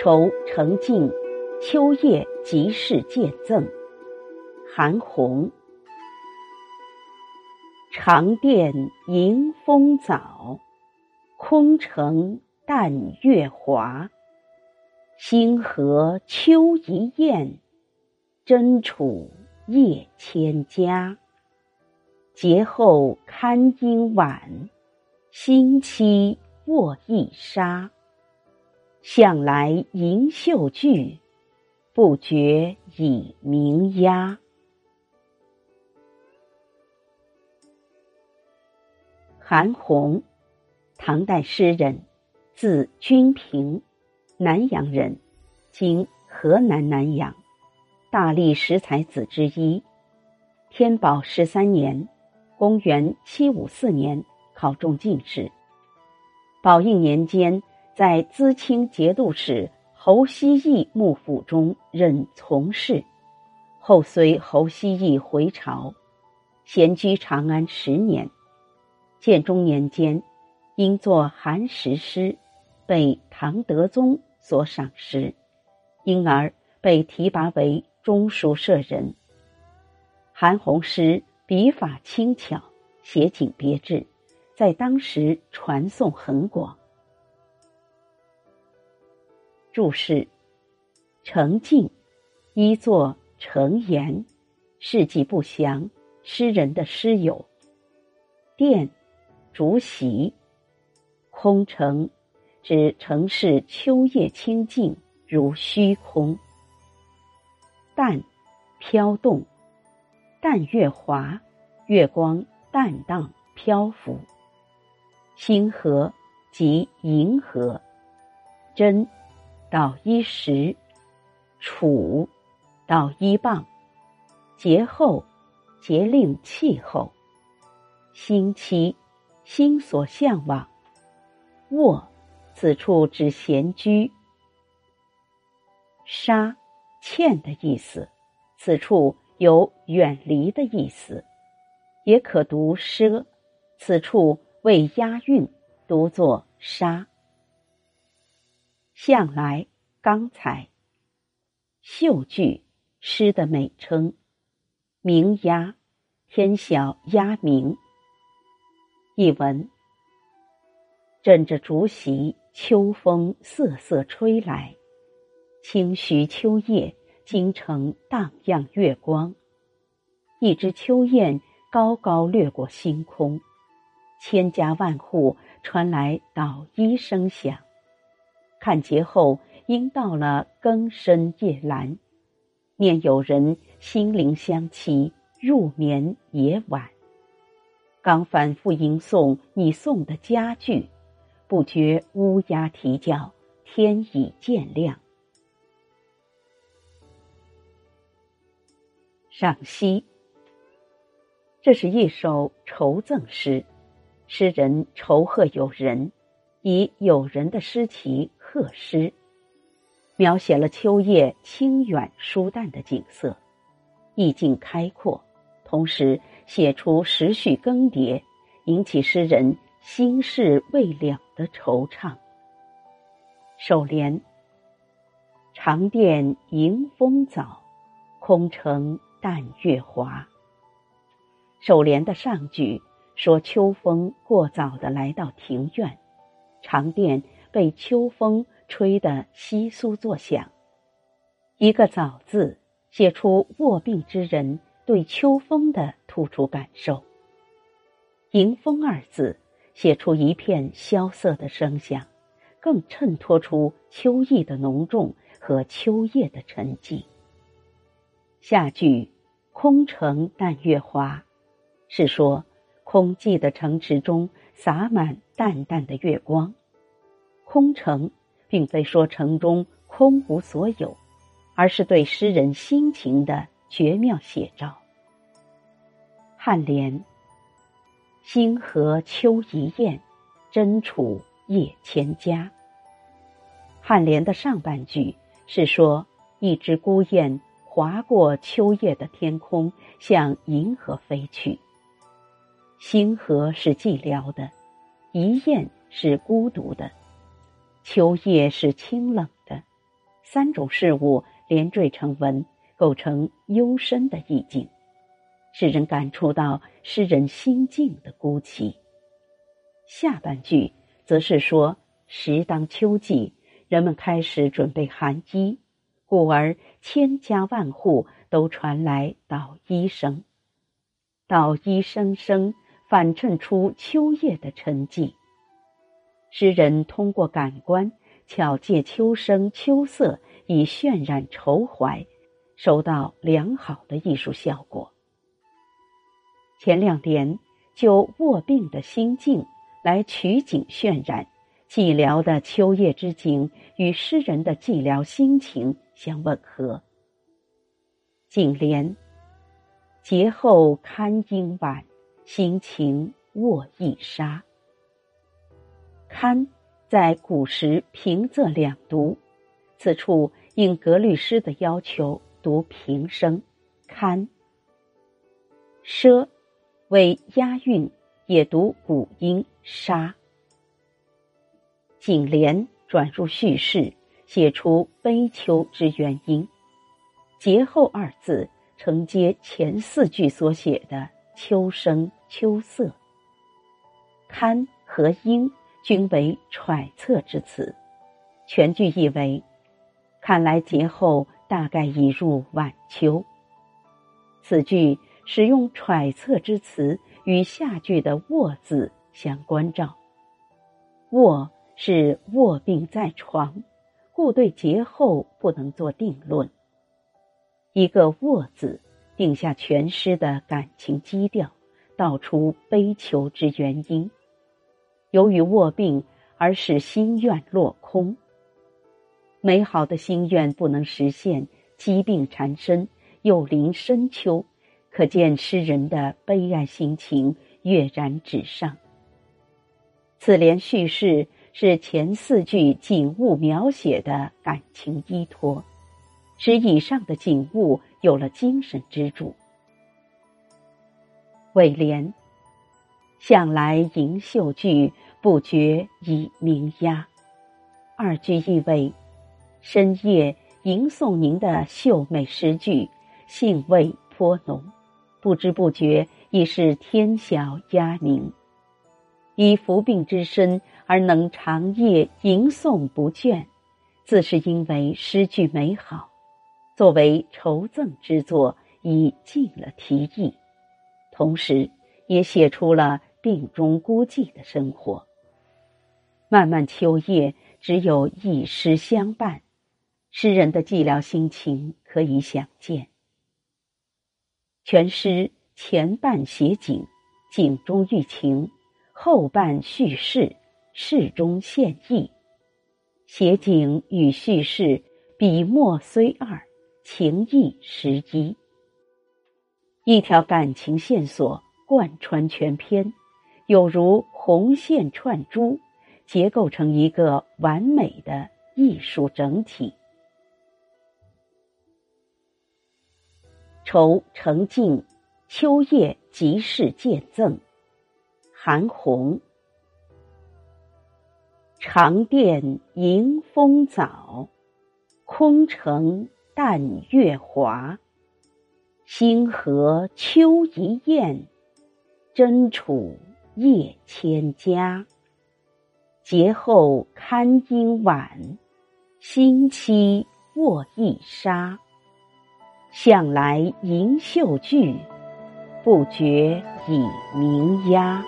愁成静，秋夜即是见赠。韩翃。长殿迎风早，空城淡月华。星河秋一雁，真处夜千家。节后堪应晚，星期卧一沙。向来银袖句，不觉已鸣鸦。韩翃，唐代诗人，字君平，南阳人，今河南南阳，大历十才子之一。天宝十三年，公元七五四年，考中进士。宝应年间，在淄青节度使侯希义幕府中任从事，后随侯希义回朝，闲居长安十年。建中年间，因作寒食诗，被唐德宗所赏识，因而被提拔为中书舍人。韩翃诗笔法轻巧，写景别致，在当时传颂很广。注释：程敬，一作程言，事迹不详，诗人的诗友。殿。竹席，空城，指城市秋夜清静如虚空。淡，飘动，淡月华，月光淡荡漂浮。星河即银河。真，到衣石。楚，到衣棒。节后，节令气候。星期。心所向往，卧，此处指闲居。沙，欠的意思，此处有远离的意思，也可读奢，此处为押韵，读作沙。向来，刚才。秀句，诗的美称。鸣鸦，天晓鸦鸣。译文：枕着竹席，秋风瑟瑟吹来，清徐秋夜，京城荡漾月光。一只秋雁高高掠过星空，千家万户传来捣衣声响。看节后，应到了更深夜阑，念有人心灵相契，入眠也晚。刚反复吟诵你送的佳句，不觉乌鸦啼叫，天已渐亮。赏析：这是一首酬赠诗，诗人酬贺友人，以友人的诗题贺诗，描写了秋夜清远舒淡的景色，意境开阔。同时写出时序更迭，引起诗人心事未了的惆怅。首联：长殿迎风早，空城淡月华。首联的上句说秋风过早的来到庭院，长殿被秋风吹得窸窣作响。一个“早”字，写出卧病之人。对秋风的突出感受。迎风二字写出一片萧瑟的声响，更衬托出秋意的浓重和秋夜的沉寂。下句空城淡月华，是说空寂的城池中洒满淡淡的月光。空城并非说城中空无所有，而是对诗人心情的。绝妙写照。颔联：星河秋一雁，真处夜千家。颔联的上半句是说一只孤雁划过秋夜的天空，向银河飞去。星河是寂寥的，一雁是孤独的，秋夜是清冷的，三种事物连缀成文，构成幽深的意境，使人感触到诗人心境的孤寂。下半句则是说，时当秋季，人们开始准备寒衣，故而千家万户都传来捣衣声。捣衣声声反衬出秋夜的沉寂。诗人通过感官巧借秋声秋色以渲染愁怀，收到良好的艺术效果。前两联就卧病的心境来取景渲染，寂寥的秋夜之景与诗人的寂寥心情相吻合。颈联。节后堪应晚，心情卧一沙。堪在古时平仄两读，此处应格律诗的要求读平声。堪奢为押韵，也读古音沙。颈联转入叙事，写出悲秋之原因。节后二字。承接前四句所写的秋声秋色，堪和音均为揣测之词，全句意为：看来节后大概已入晚秋。此句使用揣测之词，与下句的卧字相关照。卧是卧病在床，故对节后不能做定论。一个“卧”字，定下全诗的感情基调，道出悲求之原因。由于卧病而使心愿落空，美好的心愿不能实现，疾病缠身，又临深秋，可见诗人的悲哀心情跃然纸上。此联叙事是前四句景物描写的感情依托。使以上的景物有了精神支柱。尾联，向来吟秀句，不觉已鸣鸦。二句意味：深夜吟诵您的秀美诗句，兴味颇浓，不知不觉已是天晓鸦鸣。以伏病之身而能长夜吟诵不倦，自是因为诗句美好。作为酬赠之作，已尽了题意，同时也写出了病中孤寂的生活。漫漫秋夜，只有一诗相伴，诗人的寂寥心情可以想见。全诗前半写景，景中寓情；后半叙事，事中现意。写景与叙事笔墨虽二。情意十一，一条感情线索贯穿全篇，有如红线串珠，结构成一个完美的艺术整体。愁成静，秋夜即是见赠。韩红，长殿迎风早，空城。淡月华，星河秋一雁，真楚夜千家。节后堪应晚，星期卧一沙。向来吟秀句，不觉已鸣鸦。